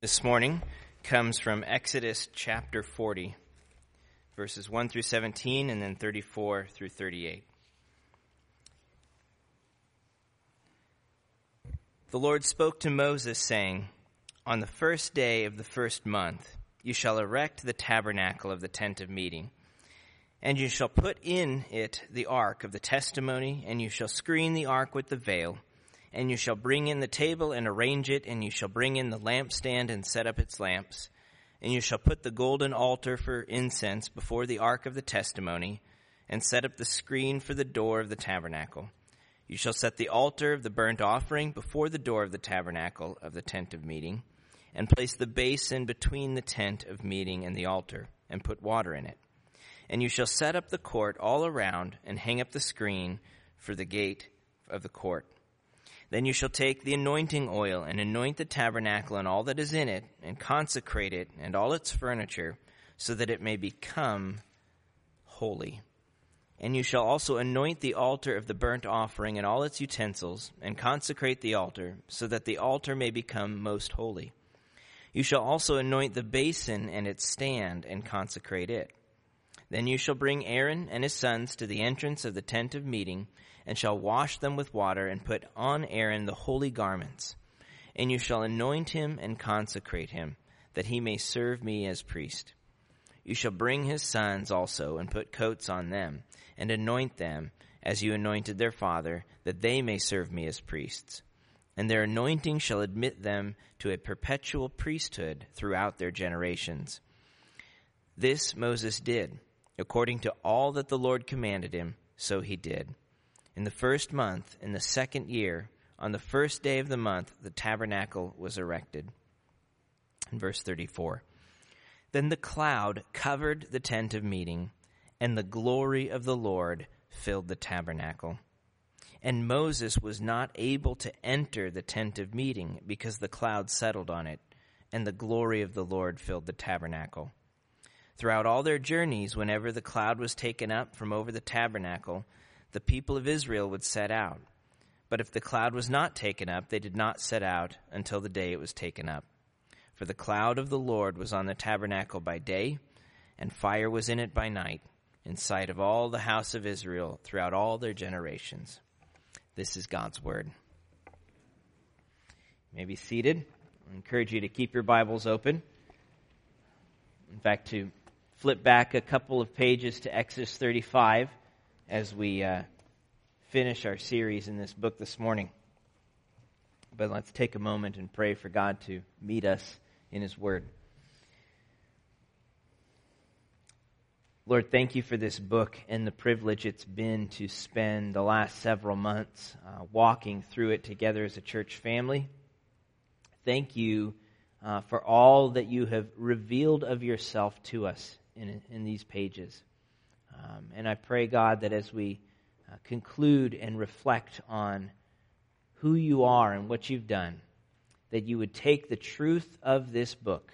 this morning comes from Exodus chapter 40, verses 1 through 17, and then 34 through 38. The Lord spoke to Moses, saying, On the first day of the first month, you shall erect the tabernacle of the tent of meeting. And you shall put in it the ark of the testimony, and you shall screen the ark with the veil and you shall bring in the table and arrange it, and you shall bring in the lampstand and set up its lamps. And you shall put the golden altar for incense before the ark of the testimony, and set up the screen for the door of the tabernacle. You shall set the altar of the burnt offering before the door of the tabernacle of the tent of meeting, and place the basin between the tent of meeting and the altar, and put water in it. And you shall set up the court all around, and hang up the screen for the gate of the court. Then you shall take the anointing oil and anoint the tabernacle and all that is in it, and consecrate it and all its furniture, so that it may become holy. And you shall also anoint the altar of the burnt offering and all its utensils, and consecrate the altar, so that the altar may become most holy. You shall also anoint the basin and its stand, and consecrate it. Then you shall bring Aaron and his sons to the entrance of the tent of meeting, and shall wash them with water, and put on Aaron the holy garments. And you shall anoint him and consecrate him, that he may serve me as priest. You shall bring his sons also, and put coats on them, and anoint them, as you anointed their father, that they may serve me as priests. And their anointing shall admit them to a perpetual priesthood throughout their generations. This Moses did, according to all that the Lord commanded him, so he did. In the first month, in the second year, on the first day of the month, the tabernacle was erected. In verse 34. Then the cloud covered the tent of meeting, and the glory of the Lord filled the tabernacle. And Moses was not able to enter the tent of meeting because the cloud settled on it, and the glory of the Lord filled the tabernacle. Throughout all their journeys, whenever the cloud was taken up from over the tabernacle, the people of Israel would set out. But if the cloud was not taken up, they did not set out until the day it was taken up. For the cloud of the Lord was on the tabernacle by day, and fire was in it by night, in sight of all the house of Israel throughout all their generations. This is God's word. You may be seated. I encourage you to keep your Bibles open. In fact, to flip back a couple of pages to Exodus 35 as we uh, finish our series in this book this morning. But let's take a moment and pray for God to meet us in His Word. Lord, thank you for this book and the privilege it's been to spend the last several months uh, walking through it together as a church family. Thank you uh, for all that you have revealed of yourself to us in, in these pages. Um, and I pray, God, that as we uh, conclude and reflect on who you are and what you've done, that you would take the truth of this book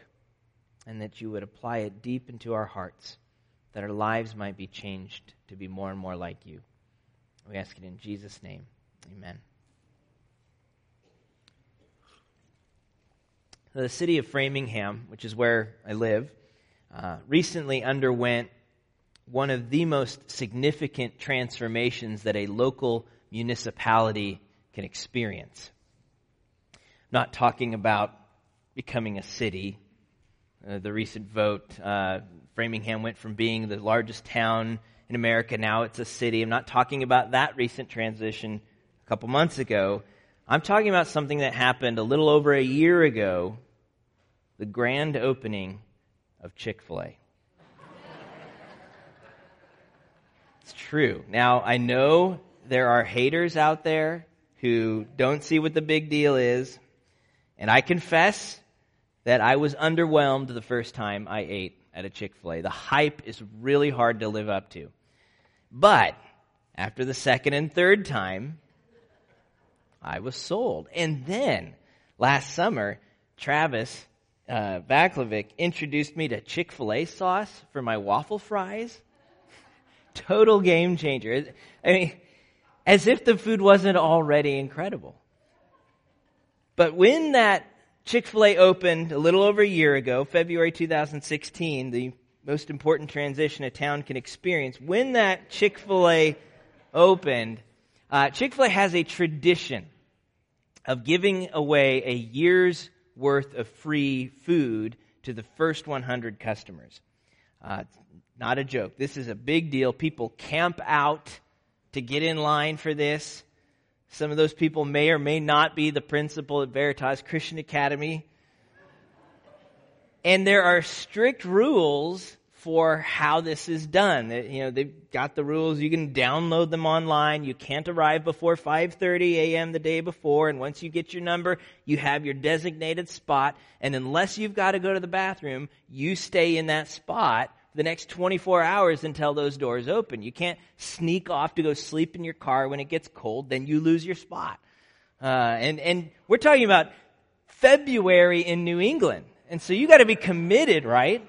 and that you would apply it deep into our hearts, that our lives might be changed to be more and more like you. We ask it in Jesus' name. Amen. The city of Framingham, which is where I live, uh, recently underwent one of the most significant transformations that a local municipality can experience. I'm not talking about becoming a city. Uh, the recent vote, uh, Framingham went from being the largest town in America, now it's a city. I'm not talking about that recent transition a couple months ago. I'm talking about something that happened a little over a year ago the grand opening of Chick fil A. It's true. Now, I know there are haters out there who don't see what the big deal is, and I confess that I was underwhelmed the first time I ate at a Chick fil A. The hype is really hard to live up to. But after the second and third time, I was sold. And then last summer, Travis uh, introduced me to Chick fil A sauce for my waffle fries. Total game changer. I mean, as if the food wasn't already incredible. But when that Chick fil A opened a little over a year ago, February 2016, the most important transition a town can experience. When that Chick fil A opened, uh, Chick fil A has a tradition of giving away a year's worth of free food to the first 100 customers. Uh, not a joke. This is a big deal. People camp out to get in line for this. Some of those people may or may not be the principal at Veritas Christian Academy. And there are strict rules for how this is done. You know, they've got the rules. You can download them online. You can't arrive before 5:30 a.m. the day before, and once you get your number, you have your designated spot, and unless you've got to go to the bathroom, you stay in that spot for the next 24 hours until those doors open. You can't sneak off to go sleep in your car when it gets cold, then you lose your spot. Uh, and, and we're talking about February in New England. And so you got to be committed, right?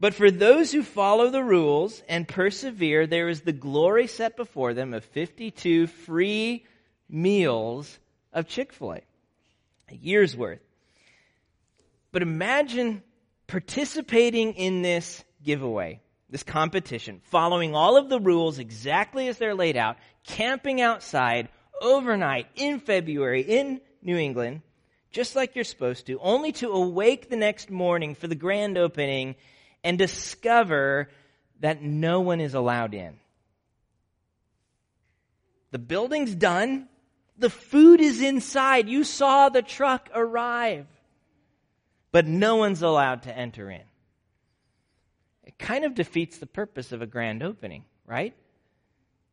But for those who follow the rules and persevere, there is the glory set before them of 52 free meals of Chick fil A. A year's worth. But imagine participating in this giveaway, this competition, following all of the rules exactly as they're laid out, camping outside overnight in February in New England, just like you're supposed to, only to awake the next morning for the grand opening and discover that no one is allowed in. The building's done. The food is inside. You saw the truck arrive. But no one's allowed to enter in. It kind of defeats the purpose of a grand opening, right?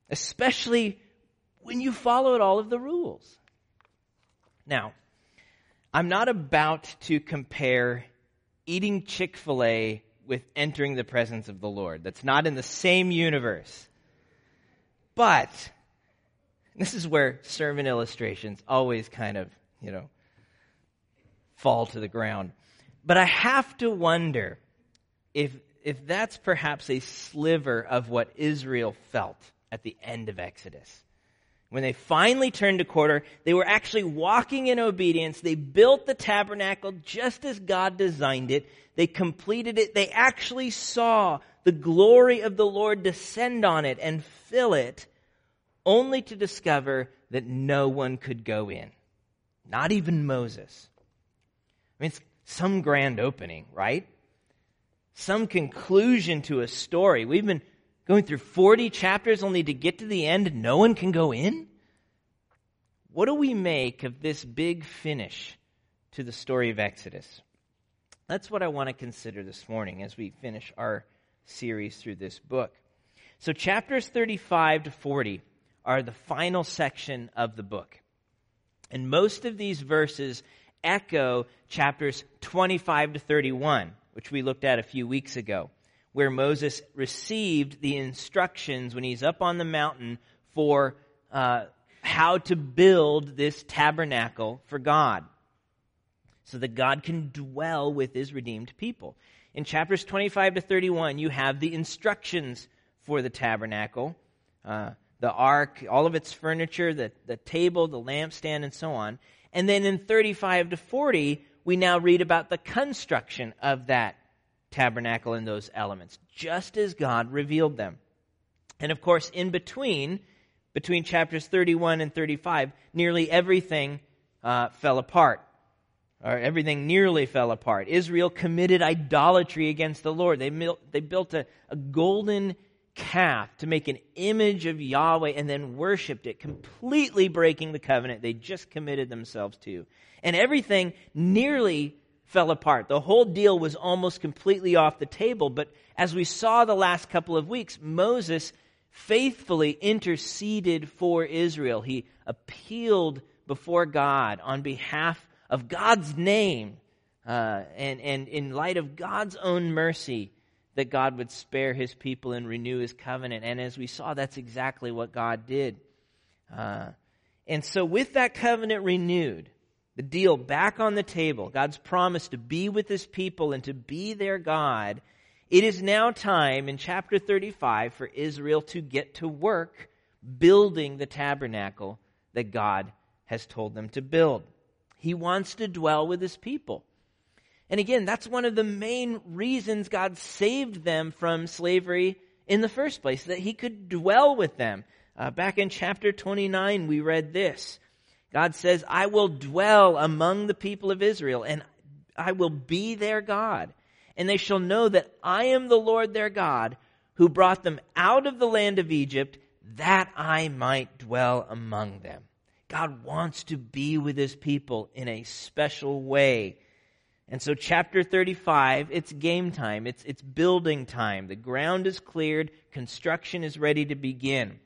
Especially when you followed all of the rules. Now, I'm not about to compare eating Chick fil A with entering the presence of the Lord. That's not in the same universe. But this is where sermon illustrations always kind of, you know, fall to the ground. But I have to wonder if if that's perhaps a sliver of what Israel felt at the end of Exodus. When they finally turned a quarter, they were actually walking in obedience. They built the tabernacle just as God designed it. They completed it. They actually saw the glory of the Lord descend on it and fill it, only to discover that no one could go in. Not even Moses. I mean, it's some grand opening, right? Some conclusion to a story. We've been Going through 40 chapters only to get to the end and no one can go in? What do we make of this big finish to the story of Exodus? That's what I want to consider this morning as we finish our series through this book. So, chapters 35 to 40 are the final section of the book. And most of these verses echo chapters 25 to 31, which we looked at a few weeks ago where Moses received the instructions when he's up on the mountain for uh, how to build this tabernacle for God so that God can dwell with his redeemed people. In chapters 25 to 31, you have the instructions for the tabernacle, uh, the ark, all of its furniture, the, the table, the lampstand, and so on. And then in 35 to 40, we now read about the construction of that tabernacle and those elements, just as God revealed them. And of course, in between, between chapters 31 and 35, nearly everything uh, fell apart. Or everything nearly fell apart. Israel committed idolatry against the Lord. They, mil- they built a, a golden calf to make an image of Yahweh and then worshiped it, completely breaking the covenant they just committed themselves to. And everything nearly fell apart. The whole deal was almost completely off the table. But as we saw the last couple of weeks, Moses faithfully interceded for Israel. He appealed before God on behalf of God's name uh, and, and in light of God's own mercy that God would spare his people and renew his covenant. And as we saw, that's exactly what God did. Uh, and so, with that covenant renewed, the deal back on the table, God's promise to be with his people and to be their God, it is now time in chapter 35 for Israel to get to work building the tabernacle that God has told them to build. He wants to dwell with his people. And again, that's one of the main reasons God saved them from slavery in the first place, that he could dwell with them. Uh, back in chapter 29, we read this. God says, I will dwell among the people of Israel, and I will be their God. And they shall know that I am the Lord their God, who brought them out of the land of Egypt, that I might dwell among them. God wants to be with his people in a special way. And so chapter 35, it's game time. It's, it's building time. The ground is cleared. Construction is ready to begin.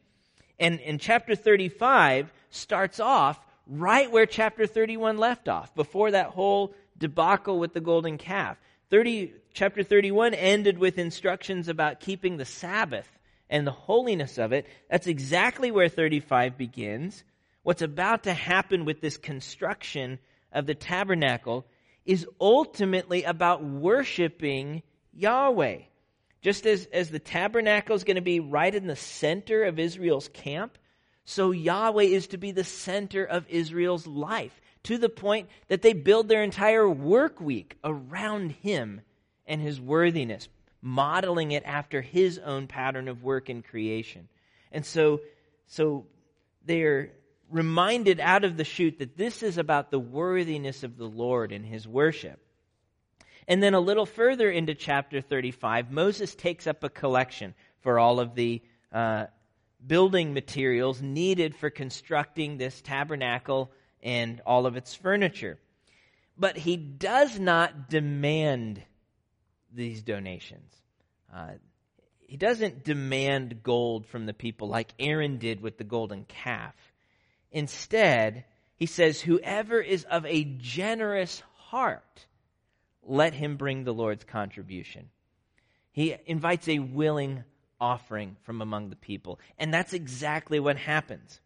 And, and chapter 35 starts off right where chapter 31 left off, before that whole debacle with the golden calf. 30, chapter 31 ended with instructions about keeping the Sabbath and the holiness of it. That's exactly where 35 begins. What's about to happen with this construction of the tabernacle is ultimately about worshiping Yahweh. Just as, as the tabernacle is going to be right in the center of Israel's camp, so Yahweh is to be the center of Israel's life to the point that they build their entire work week around Him and His worthiness, modeling it after His own pattern of work and creation. And so, so they're reminded out of the chute that this is about the worthiness of the Lord and his worship. And then a little further into chapter 35, Moses takes up a collection for all of the uh, building materials needed for constructing this tabernacle and all of its furniture. But he does not demand these donations. Uh, he doesn't demand gold from the people like Aaron did with the golden calf. Instead, he says, Whoever is of a generous heart, let him bring the Lord's contribution. He invites a willing offering from among the people. And that's exactly what happens.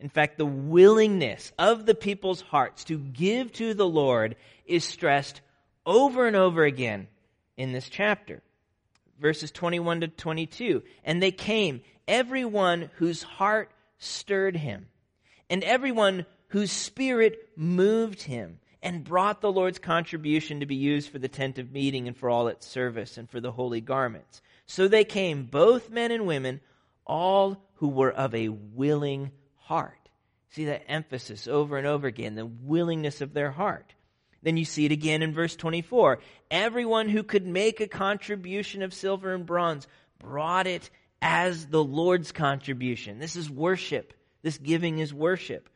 In fact, the willingness of the people's hearts to give to the Lord is stressed over and over again in this chapter. Verses 21 to 22. And they came, everyone whose heart stirred him and everyone whose spirit moved him and brought the Lord's contribution to be used for the tent of meeting and for all its service and for the holy garments. So they came, both men and women, all who were of a willing heart. See that emphasis over and over again, the willingness of their heart. Then you see it again in verse 24. Everyone who could make a contribution of silver and bronze brought it as the Lord's contribution. This is worship. This giving is worship.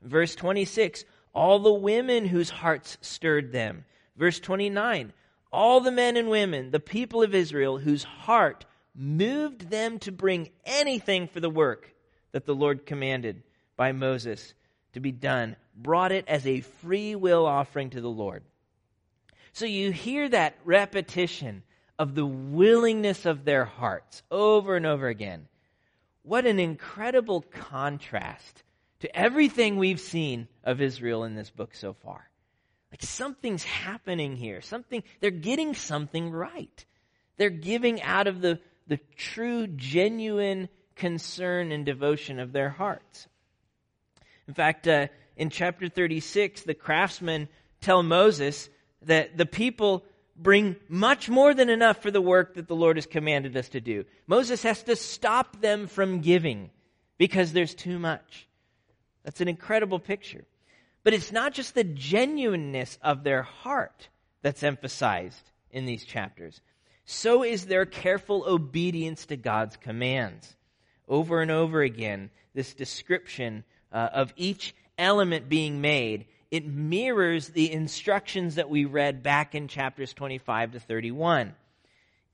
Verse 26, all the women whose hearts stirred them. Verse 29, all the men and women, the people of Israel, whose heart moved them to bring anything for the work that the Lord commanded by Moses to be done, brought it as a free will offering to the Lord. So you hear that repetition of the willingness of their hearts over and over again. What an incredible contrast to everything we've seen of Israel in this book so far. Like something's happening here. Something, they're getting something right. They're giving out of the, the true, genuine concern and devotion of their hearts. In fact, uh, in chapter 36, the craftsmen tell Moses that the people bring much more than enough for the work that the Lord has commanded us to do. Moses has to stop them from giving because there's too much. That's an incredible picture. But it's not just the genuineness of their heart that's emphasized in these chapters. So is their careful obedience to God's commands. Over and over again, this description uh, of each element being made it mirrors the instructions that we read back in chapters 25 to 31.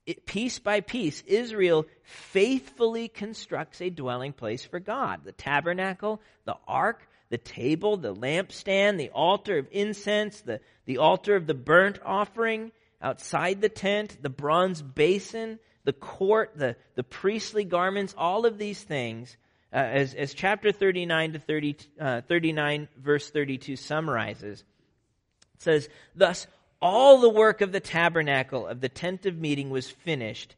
It, piece by piece, Israel faithfully constructs a dwelling place for God. The tabernacle, the ark, the table, the lampstand, the altar of incense, the, the altar of the burnt offering outside the tent, the bronze basin, the court, the, the priestly garments, all of these things uh, as, as chapter 39 to 30, uh, 39, verse 32 summarizes, it says, Thus all the work of the tabernacle of the tent of meeting was finished,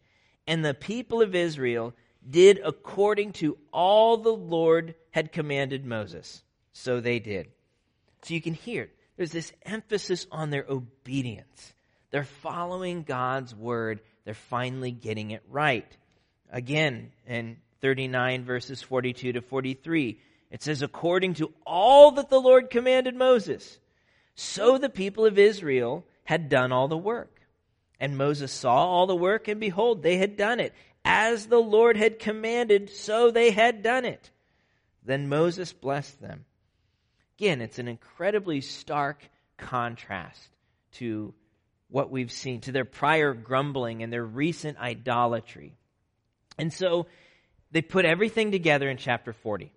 and the people of Israel did according to all the Lord had commanded Moses. So they did. So you can hear it. There's this emphasis on their obedience. They're following God's word. They're finally getting it right. Again, in 39 verses 42 to 43, it says, according to all that the Lord commanded Moses, so the people of Israel had done all the work. And Moses saw all the work, and behold, they had done it. As the Lord had commanded, so they had done it. Then Moses blessed them. Again, it's an incredibly stark contrast to what we've seen, to their prior grumbling and their recent idolatry. And so they put everything together in chapter 40.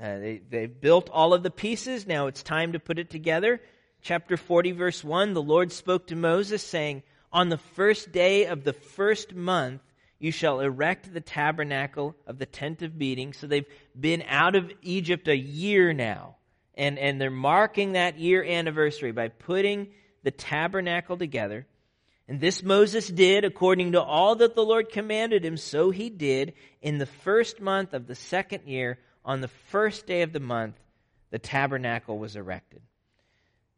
Uh, they, they built all of the pieces. Now it's time to put it together. Chapter 40, verse 1 the Lord spoke to Moses, saying, On the first day of the first month, you shall erect the tabernacle of the tent of meeting. So they've been out of Egypt a year now. And, and they're marking that year anniversary by putting the tabernacle together. And this Moses did according to all that the Lord commanded him, so he did. In the first month of the second year, on the first day of the month, the tabernacle was erected.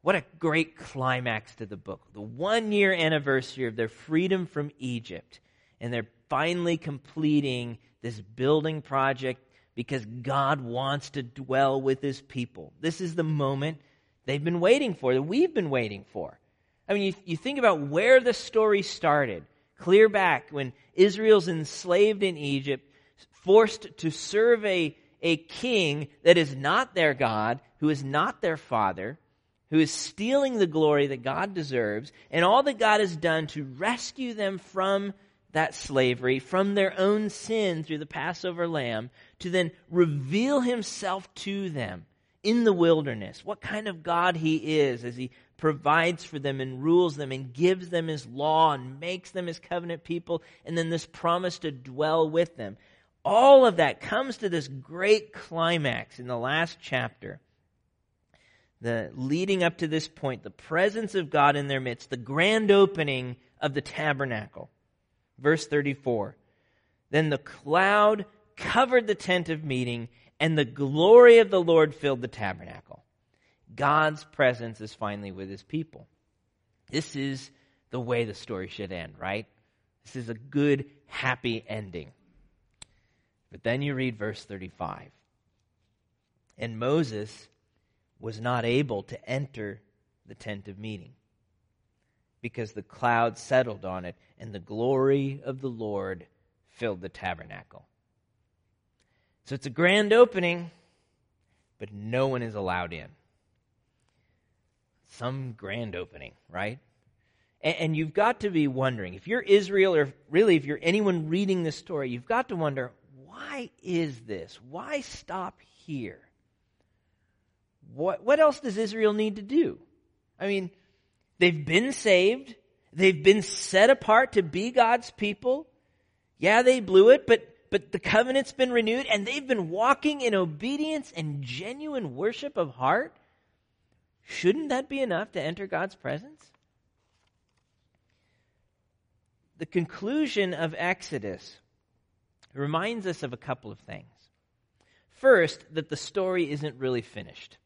What a great climax to the book. The one year anniversary of their freedom from Egypt. And they're finally completing this building project because God wants to dwell with his people. This is the moment they've been waiting for, that we've been waiting for. I mean, you, you think about where the story started, clear back when Israel's enslaved in Egypt, forced to serve a, a king that is not their God, who is not their father, who is stealing the glory that God deserves, and all that God has done to rescue them from that slavery, from their own sin through the Passover lamb, to then reveal himself to them in the wilderness, what kind of God he is as he provides for them and rules them and gives them his law and makes them his covenant people, and then this promise to dwell with them. All of that comes to this great climax in the last chapter. The leading up to this point, the presence of God in their midst, the grand opening of the tabernacle. Verse 34. Then the cloud covered the tent of meeting, and the glory of the Lord filled the tabernacle. God's presence is finally with his people. This is the way the story should end, right? This is a good, happy ending. But then you read verse 35. And Moses was not able to enter the tent of meeting because the cloud settled on it and the glory of the Lord filled the tabernacle. So it's a grand opening, but no one is allowed in. Some grand opening, right? And, you've got to be wondering if you're Israel, or really if you're anyone reading this story, you've got to wonder why is this? Why stop here? What, what else does Israel need to do? I mean, they've been saved. They've been set apart to be God's people. Yeah, they blew it, but but the covenant's been renewed and they've been walking in obedience and genuine worship of heart, shouldn't that be enough to enter God's presence? The conclusion of Exodus reminds us of a couple of things. First, that the story isn't really finished.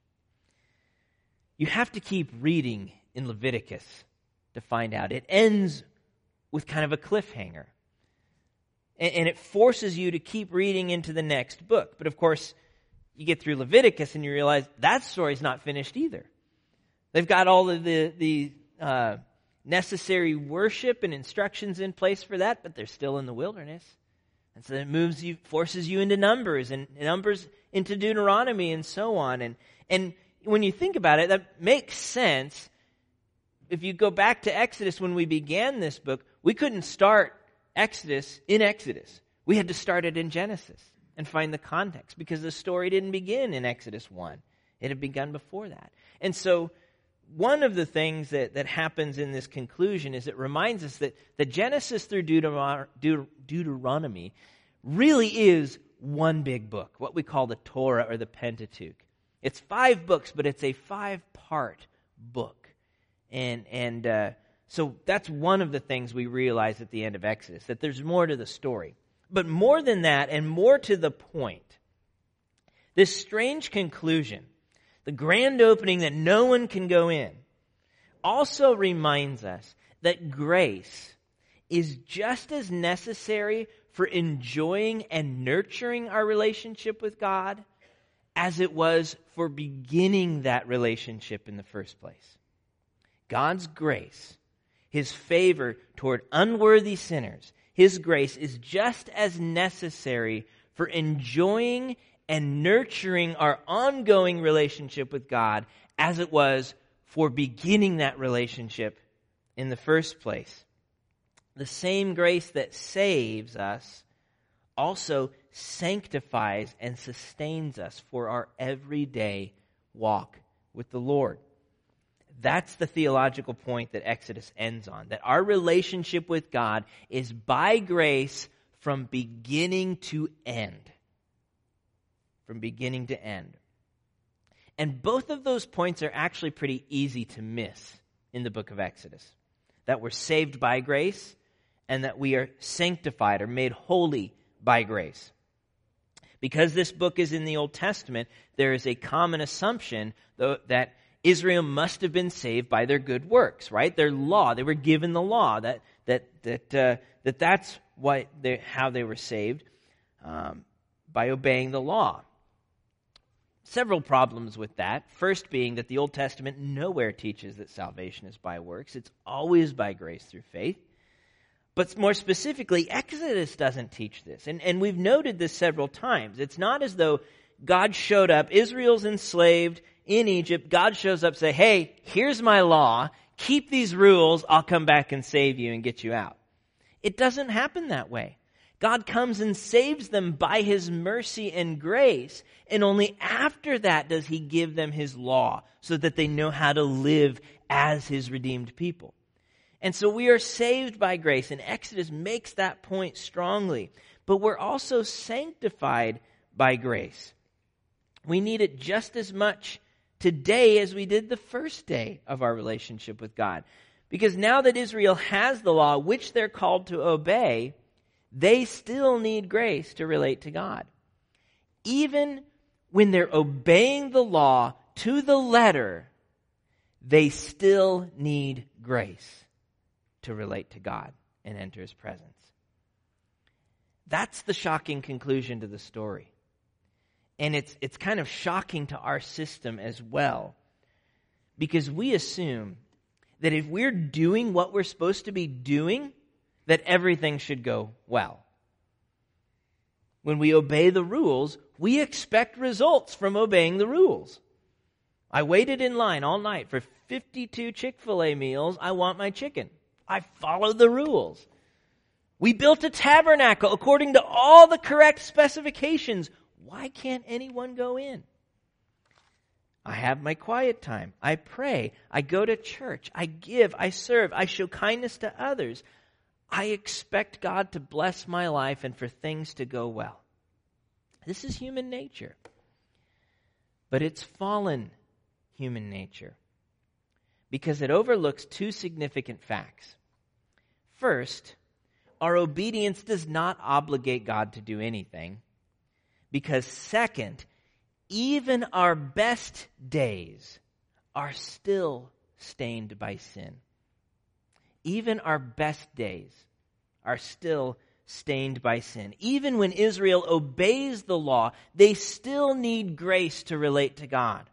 You have to keep reading in Leviticus to find out. It ends with kind of a cliffhanger and, and it forces you to keep reading into the next book. But of course, you get through Leviticus and you realize that story's not finished either. They've got all of the, the uh, necessary worship and instructions in place for that, but they're still in the wilderness. And so it moves you, forces you into Numbers and Numbers into Deuteronomy and so on. And, and when you think about it, that makes sense. If you go back to Exodus when we began this book, we couldn't start Exodus in Exodus. We had to start it in Genesis and find the context because the story didn't begin in Exodus 1. It had begun before that. And so, one of the things that, that happens in this conclusion is it reminds us that the Genesis through Deuteronomy really is one big book, what we call the Torah or the Pentateuch. It's five books, but it's a five part book. And, and, uh, so that's one of the things we realize at the end of Exodus, that there's more to the story. But more than that, and more to the point, this strange conclusion the grand opening that no one can go in, also reminds us that grace is just as necessary for enjoying and nurturing our relationship with God as it was for beginning that relationship in the first place. God's grace, His favor toward unworthy sinners, His grace is just as necessary for enjoying and nurturing our ongoing relationship with God as it was for beginning that relationship in the first place. The same grace that saves us also sanctifies and sustains us for our everyday walk with the Lord. That's the theological point that Exodus ends on. That our relationship with God is by grace from beginning to end. From beginning to end. And both of those points are actually pretty easy to miss in the book of Exodus. That we're saved by grace and that we are sanctified or made holy by grace. Because this book is in the Old Testament, there is a common assumption that Israel must have been saved by their good works, right? Their law. They were given the law. That, that, that, uh, that that's what they, how they were saved um, by obeying the law. Several problems with that. First, being that the Old Testament nowhere teaches that salvation is by works, it's always by grace through faith. But more specifically, Exodus doesn't teach this. And, and we've noted this several times. It's not as though God showed up, Israel's enslaved in Egypt, God shows up, and say, hey, here's my law, keep these rules, I'll come back and save you and get you out. It doesn't happen that way. God comes and saves them by his mercy and grace, and only after that does he give them his law so that they know how to live as his redeemed people. And so we are saved by grace, and Exodus makes that point strongly. But we're also sanctified by grace. We need it just as much today as we did the first day of our relationship with God. Because now that Israel has the law, which they're called to obey, they still need grace to relate to God. Even when they're obeying the law to the letter, they still need grace to relate to God and enter his presence. That's the shocking conclusion to the story. And it's, it's kind of shocking to our system as well. Because we assume that if we're doing what we're supposed to be doing, that everything should go well. When we obey the rules, we expect results from obeying the rules. I waited in line all night for 52 Chick fil A meals. I want my chicken. I followed the rules. We built a tabernacle according to all the correct specifications. Why can't anyone go in? I have my quiet time. I pray. I go to church. I give. I serve. I show kindness to others. I expect God to bless my life and for things to go well. This is human nature. But it's fallen human nature because it overlooks two significant facts. First, our obedience does not obligate God to do anything. Because, second, even our best days are still stained by sin. Even our best days are still stained by sin. Even when Israel obeys the law, they still need grace to relate to God.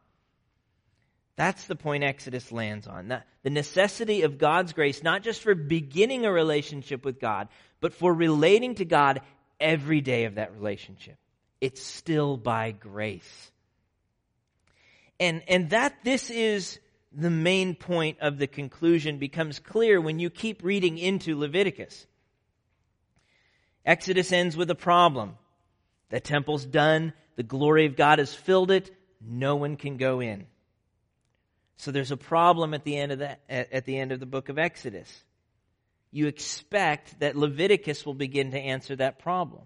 That's the point Exodus lands on. The necessity of God's grace, not just for beginning a relationship with God, but for relating to God every day of that relationship. It's still by grace. And, and that this is the main point of the conclusion becomes clear when you keep reading into Leviticus. Exodus ends with a problem. The temple's done, the glory of God has filled it, no one can go in. So there's a problem at the end of the, at the end of the book of Exodus. You expect that Leviticus will begin to answer that problem.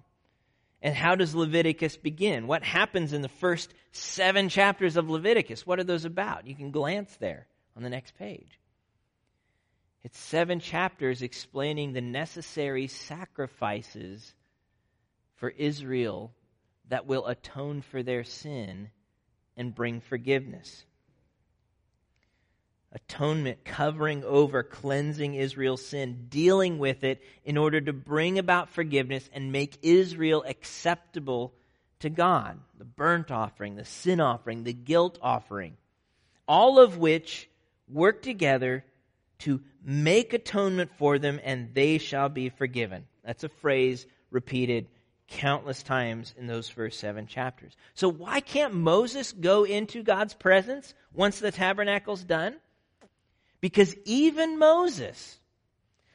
And how does Leviticus begin? What happens in the first seven chapters of Leviticus? What are those about? You can glance there on the next page. It's seven chapters explaining the necessary sacrifices for Israel that will atone for their sin and bring forgiveness. Atonement, covering over, cleansing Israel's sin, dealing with it in order to bring about forgiveness and make Israel acceptable to God. The burnt offering, the sin offering, the guilt offering. All of which work together to make atonement for them and they shall be forgiven. That's a phrase repeated countless times in those first seven chapters. So why can't Moses go into God's presence once the tabernacle's done? Because even Moses,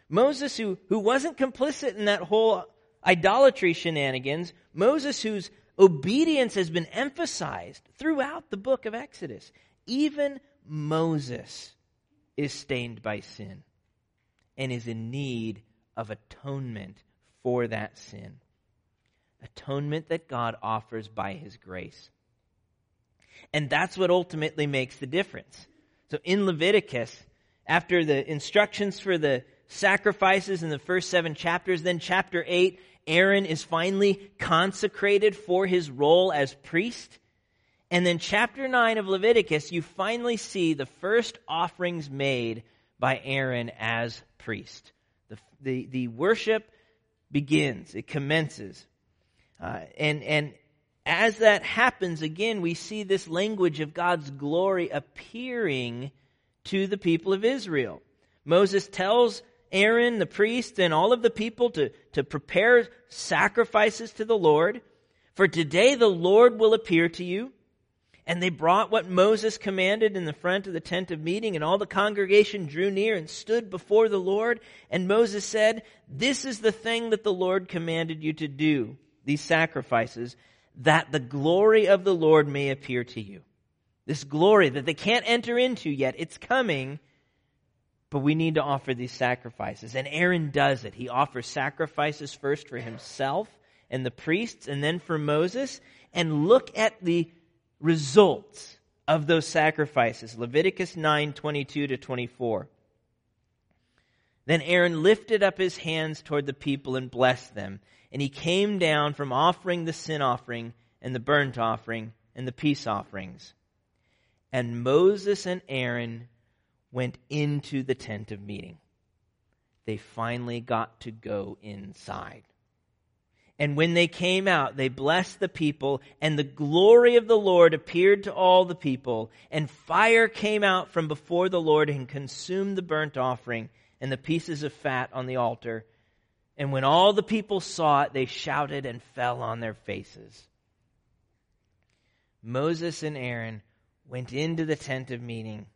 Moses who, who wasn't complicit in that whole idolatry shenanigans, Moses whose obedience has been emphasized throughout the book of Exodus, even Moses is stained by sin and is in need of atonement for that sin. Atonement that God offers by his grace. And that's what ultimately makes the difference. So in Leviticus, after the instructions for the sacrifices in the first seven chapters, then chapter 8, Aaron is finally consecrated for his role as priest. And then chapter 9 of Leviticus, you finally see the first offerings made by Aaron as priest. The, the, the worship begins, it commences. Uh, and, and as that happens, again, we see this language of God's glory appearing to the people of Israel. Moses tells Aaron, the priest, and all of the people to, to prepare sacrifices to the Lord. For today the Lord will appear to you. And they brought what Moses commanded in the front of the tent of meeting, and all the congregation drew near and stood before the Lord. And Moses said, This is the thing that the Lord commanded you to do, these sacrifices, that the glory of the Lord may appear to you. This glory that they can't enter into yet, it's coming, but we need to offer these sacrifices. And Aaron does it. He offers sacrifices first for himself and the priests, and then for Moses. And look at the results of those sacrifices. Leviticus 9 22 to 24. Then Aaron lifted up his hands toward the people and blessed them. And he came down from offering the sin offering and the burnt offering and the peace offerings. And Moses and Aaron went into the tent of meeting. They finally got to go inside. And when they came out, they blessed the people, and the glory of the Lord appeared to all the people. And fire came out from before the Lord and consumed the burnt offering and the pieces of fat on the altar. And when all the people saw it, they shouted and fell on their faces. Moses and Aaron went into the tent of meeting,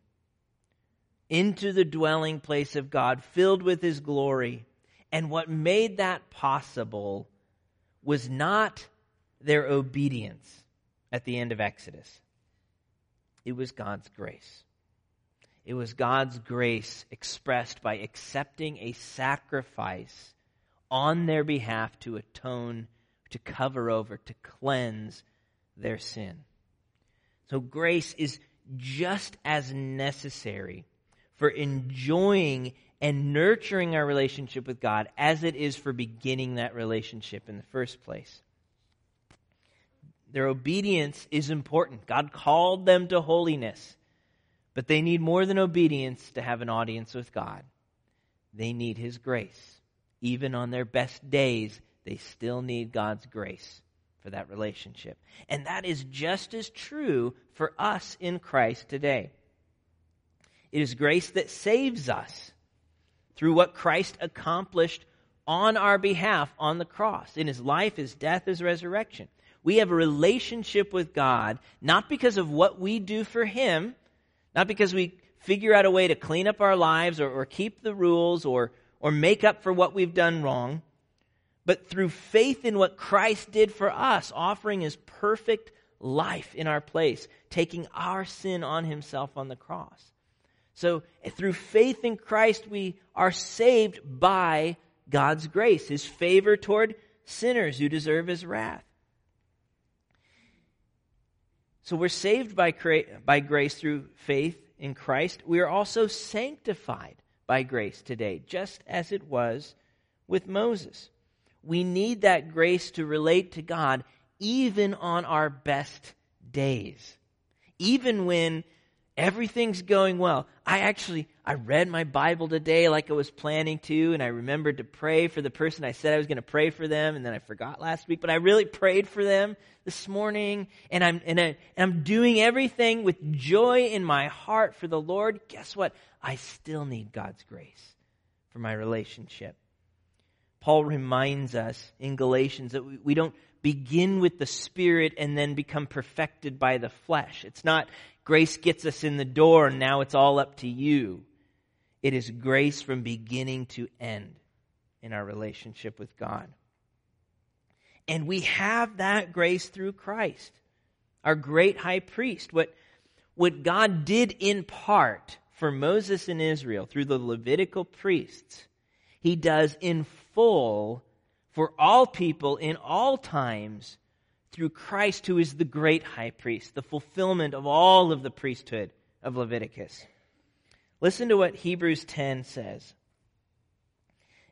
into the dwelling place of God, filled with his glory. And what made that possible was not their obedience at the end of Exodus, it was God's grace. It was God's grace expressed by accepting a sacrifice on their behalf to atone, to cover over, to cleanse their sin. So grace is just as necessary for enjoying and nurturing our relationship with God as it is for beginning that relationship in the first place. Their obedience is important. God called them to holiness, but they need more than obedience to have an audience with God. They need His grace. Even on their best days, they still need God's grace for that relationship. And that is just as true for us in Christ today. It is grace that saves us through what Christ accomplished on our behalf on the cross in his life, his death, his resurrection. We have a relationship with God not because of what we do for him, not because we figure out a way to clean up our lives or, or keep the rules or, or make up for what we've done wrong, but through faith in what Christ did for us, offering his perfect life in our place, taking our sin on himself on the cross. So through faith in Christ, we are saved by God's grace, His favor toward sinners who deserve His wrath. So we're saved by, by grace through faith in Christ. We are also sanctified by grace today, just as it was with Moses. We need that grace to relate to God even on our best days even when everything's going well. I actually I read my Bible today like I was planning to and I remembered to pray for the person I said I was going to pray for them and then I forgot last week, but I really prayed for them this morning and I'm and, I, and I'm doing everything with joy in my heart for the Lord. Guess what? I still need God's grace for my relationship. Paul reminds us in Galatians that we, we don't begin with the Spirit and then become perfected by the flesh. It's not grace gets us in the door and now it's all up to you. It is grace from beginning to end in our relationship with God. And we have that grace through Christ, our great high priest. What, what God did in part for Moses and Israel through the Levitical priests, he does in full for all people in all times through Christ, who is the great high priest, the fulfillment of all of the priesthood of Leviticus. Listen to what Hebrews 10 says.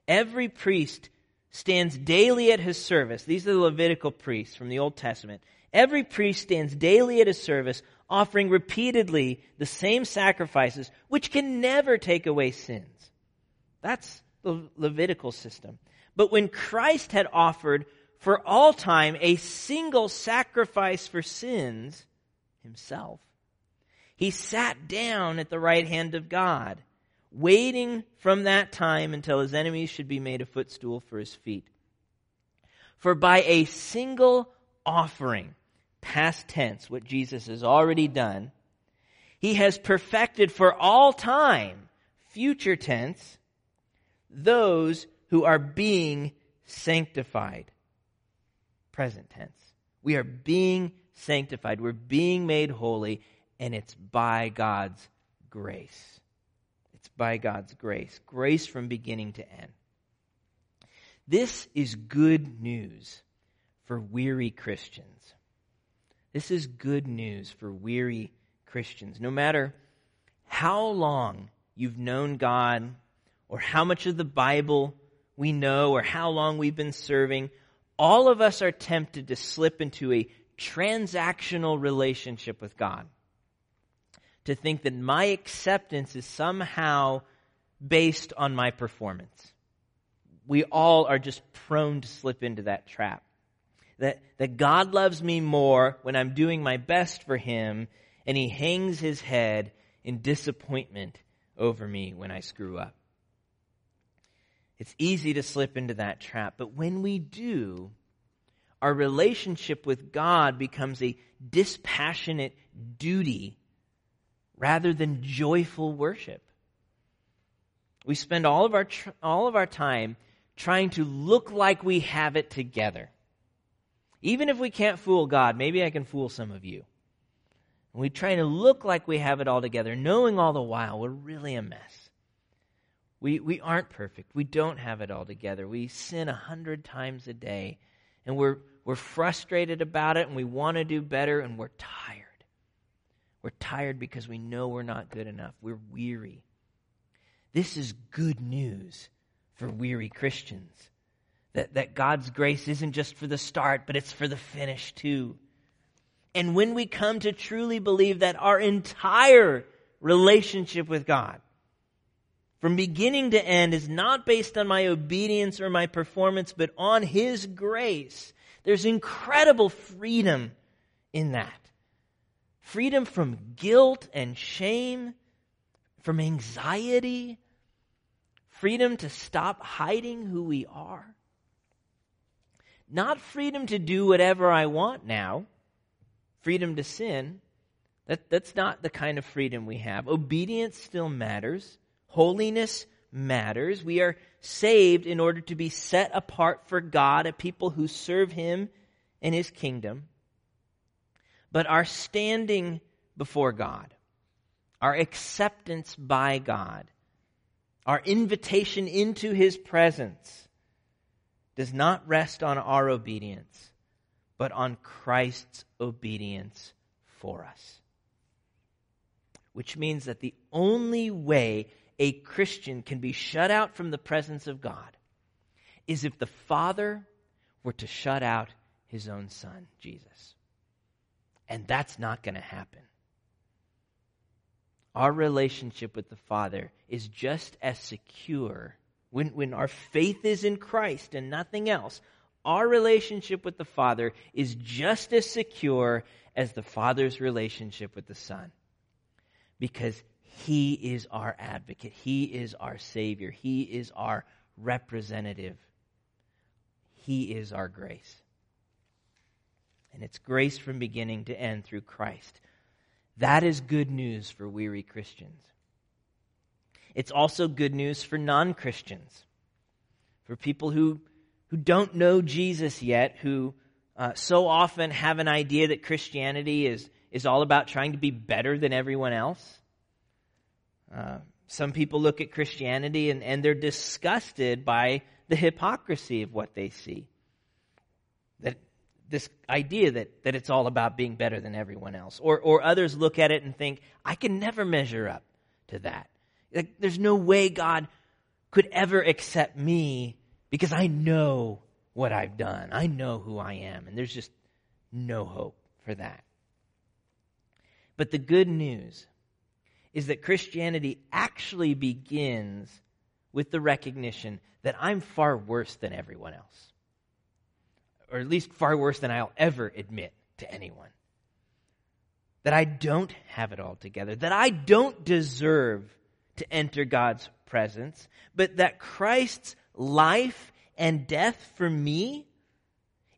Every priest stands daily at his service. These are the Levitical priests from the Old Testament. Every priest stands daily at his service, offering repeatedly the same sacrifices, which can never take away sins. That's the Levitical system. But when Christ had offered for all time a single sacrifice for sins, himself, he sat down at the right hand of God, waiting from that time until his enemies should be made a footstool for his feet. For by a single offering, past tense, what Jesus has already done, he has perfected for all time, future tense, those who are being sanctified. Present tense. We are being sanctified. We're being made holy, and it's by God's grace. It's by God's grace. Grace from beginning to end. This is good news for weary Christians. This is good news for weary Christians. No matter how long you've known God or how much of the Bible we know or how long we've been serving, all of us are tempted to slip into a transactional relationship with God. To think that my acceptance is somehow based on my performance. We all are just prone to slip into that trap. That, that God loves me more when I'm doing my best for Him, and He hangs His head in disappointment over me when I screw up. It's easy to slip into that trap. But when we do, our relationship with God becomes a dispassionate duty rather than joyful worship. We spend all of our, tr- all of our time trying to look like we have it together. Even if we can't fool God, maybe I can fool some of you. We try to look like we have it all together, knowing all the while we're really a mess. We, we aren't perfect. We don't have it all together. We sin a hundred times a day, and we're, we're frustrated about it, and we want to do better, and we're tired. We're tired because we know we're not good enough. We're weary. This is good news for weary Christians. That, that God's grace isn't just for the start, but it's for the finish too. And when we come to truly believe that our entire relationship with God from beginning to end is not based on my obedience or my performance, but on His grace. There's incredible freedom in that. Freedom from guilt and shame, from anxiety, freedom to stop hiding who we are. Not freedom to do whatever I want now, freedom to sin. That, that's not the kind of freedom we have. Obedience still matters. Holiness matters. We are saved in order to be set apart for God, a people who serve Him and His kingdom. But our standing before God, our acceptance by God, our invitation into His presence does not rest on our obedience, but on Christ's obedience for us. Which means that the only way a Christian can be shut out from the presence of God is if the Father were to shut out his own Son, Jesus. And that's not going to happen. our relationship with the Father is just as secure when, when our faith is in Christ and nothing else. Our relationship with the Father is just as secure as the Father's relationship with the Son. Because He is our advocate, He is our Savior, He is our representative, He is our grace. And it's grace from beginning to end through Christ. That is good news for weary Christians. It's also good news for non Christians, for people who, who don't know Jesus yet, who uh, so often have an idea that Christianity is, is all about trying to be better than everyone else. Uh, some people look at Christianity and, and they're disgusted by the hypocrisy of what they see. That this idea that, that it's all about being better than everyone else. Or, or others look at it and think, I can never measure up to that. Like, there's no way God could ever accept me because I know what I've done. I know who I am. And there's just no hope for that. But the good news is that Christianity actually begins with the recognition that I'm far worse than everyone else. Or at least far worse than I'll ever admit to anyone. That I don't have it all together, that I don't deserve to enter God's presence, but that Christ's life and death for me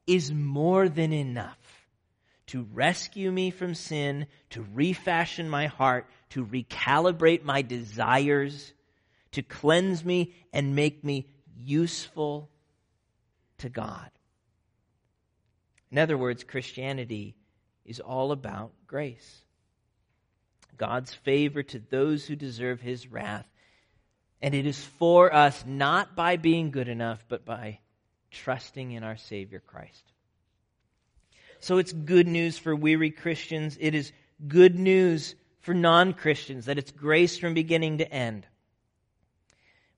is more than enough to rescue me from sin, to refashion my heart, to recalibrate my desires, to cleanse me and make me useful to God. In other words, Christianity is all about grace. God's favor to those who deserve his wrath. And it is for us not by being good enough, but by trusting in our Savior Christ. So it's good news for weary Christians. It is good news for non Christians that it's grace from beginning to end.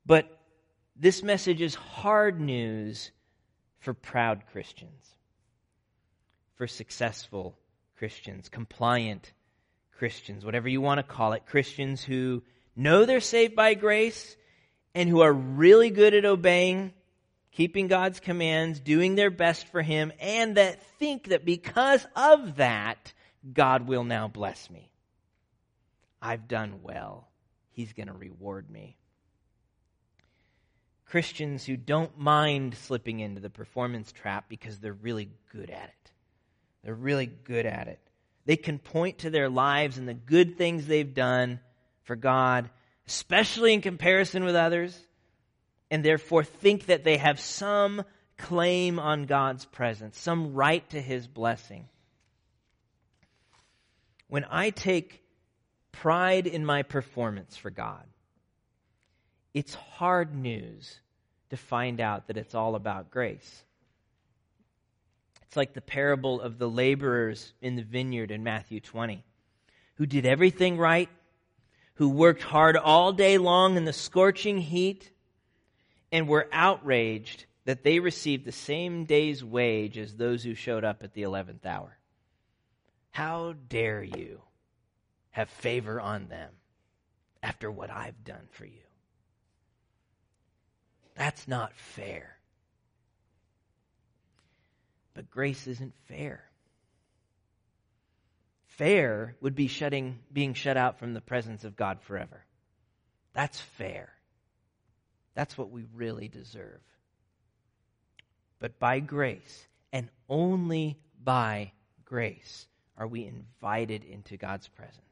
But this message is hard news for proud Christians for successful Christians, compliant Christians, whatever you want to call it, Christians who know they're saved by grace and who are really good at obeying, keeping God's commands, doing their best for Him, and that think that because of that, God will now bless me. I've done well. He's going to reward me. Christians who don't mind slipping into the performance trap because they're really good at it. They're really good at it. They can point to their lives and the good things they've done for God, especially in comparison with others, and therefore think that they have some claim on God's presence, some right to His blessing. When I take pride in my performance for God, it's hard news to find out that it's all about grace. It's like the parable of the laborers in the vineyard in Matthew 20, who did everything right, who worked hard all day long in the scorching heat, and were outraged that they received the same day's wage as those who showed up at the 11th hour. How dare you have favor on them after what I've done for you? That's not fair. But grace isn't fair. Fair would be shutting, being shut out from the presence of God forever. That's fair. That's what we really deserve. But by grace, and only by grace, are we invited into God's presence.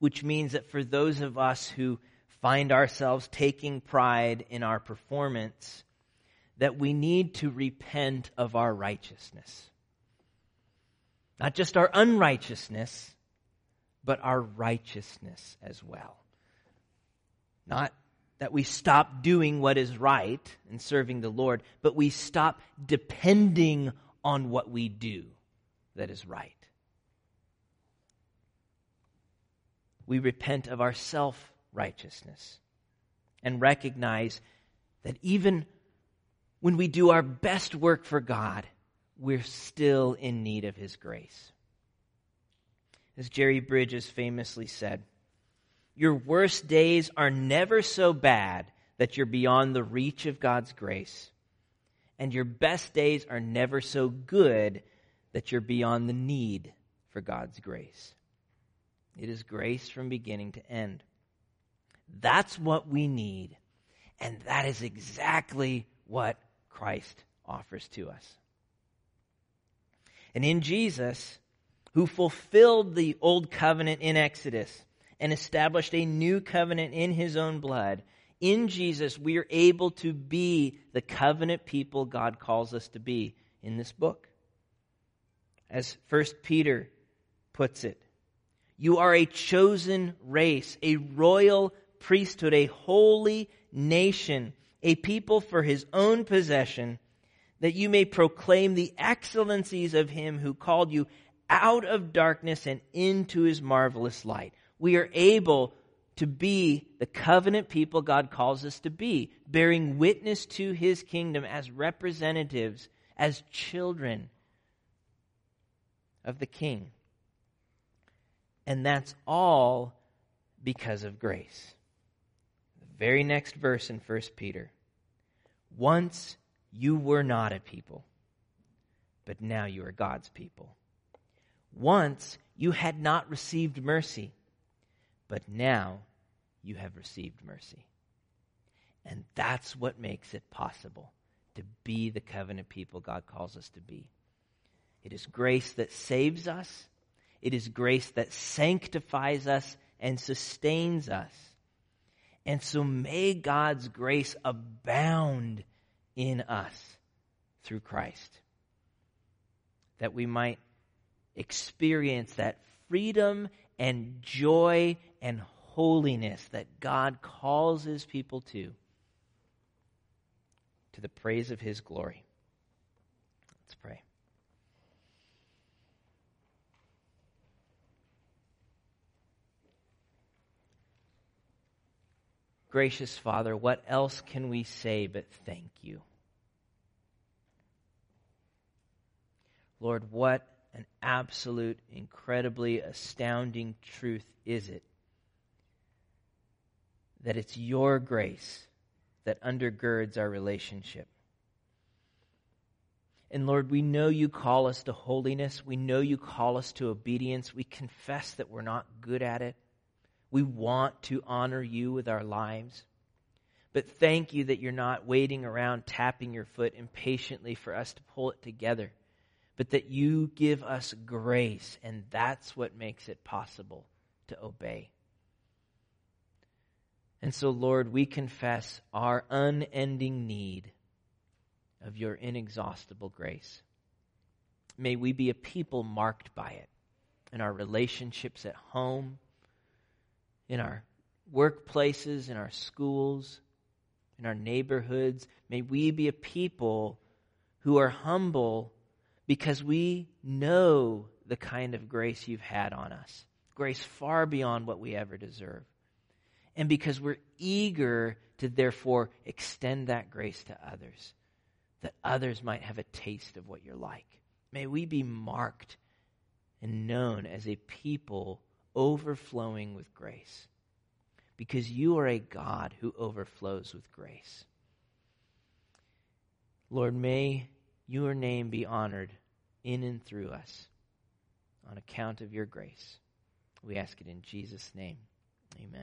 Which means that for those of us who find ourselves taking pride in our performance, that we need to repent of our righteousness. Not just our unrighteousness, but our righteousness as well. Not that we stop doing what is right and serving the Lord, but we stop depending on what we do that is right. We repent of our self righteousness and recognize that even when we do our best work for God, we're still in need of His grace. As Jerry Bridges famously said, Your worst days are never so bad that you're beyond the reach of God's grace. And your best days are never so good that you're beyond the need for God's grace. It is grace from beginning to end. That's what we need. And that is exactly what Christ offers to us. And in Jesus, who fulfilled the old covenant in Exodus and established a new covenant in his own blood, in Jesus, we are able to be the covenant people God calls us to be in this book. As First Peter puts it, you are a chosen race, a royal priesthood, a holy nation, a people for his own possession, that you may proclaim the excellencies of him who called you out of darkness and into his marvelous light. We are able to be the covenant people God calls us to be, bearing witness to his kingdom as representatives, as children of the king. And that's all because of grace. The very next verse in 1 Peter. Once you were not a people, but now you are God's people. Once you had not received mercy, but now you have received mercy. And that's what makes it possible to be the covenant people God calls us to be. It is grace that saves us, it is grace that sanctifies us and sustains us. And so may God's grace abound in us through Christ. That we might experience that freedom and joy and holiness that God calls his people to, to the praise of his glory. Let's pray. Gracious Father, what else can we say but thank you? Lord, what an absolute, incredibly astounding truth is it that it's your grace that undergirds our relationship. And Lord, we know you call us to holiness. We know you call us to obedience. We confess that we're not good at it. We want to honor you with our lives. But thank you that you're not waiting around tapping your foot impatiently for us to pull it together, but that you give us grace, and that's what makes it possible to obey. And so, Lord, we confess our unending need of your inexhaustible grace. May we be a people marked by it in our relationships at home in our workplaces, in our schools, in our neighborhoods. May we be a people who are humble because we know the kind of grace you've had on us. Grace far beyond what we ever deserve. And because we're eager to therefore extend that grace to others, that others might have a taste of what you're like. May we be marked and known as a people overflowing with grace. Because you are a God who overflows with grace. Lord, may your name be honored in and through us on account of your grace. We ask it in Jesus' name. Amen.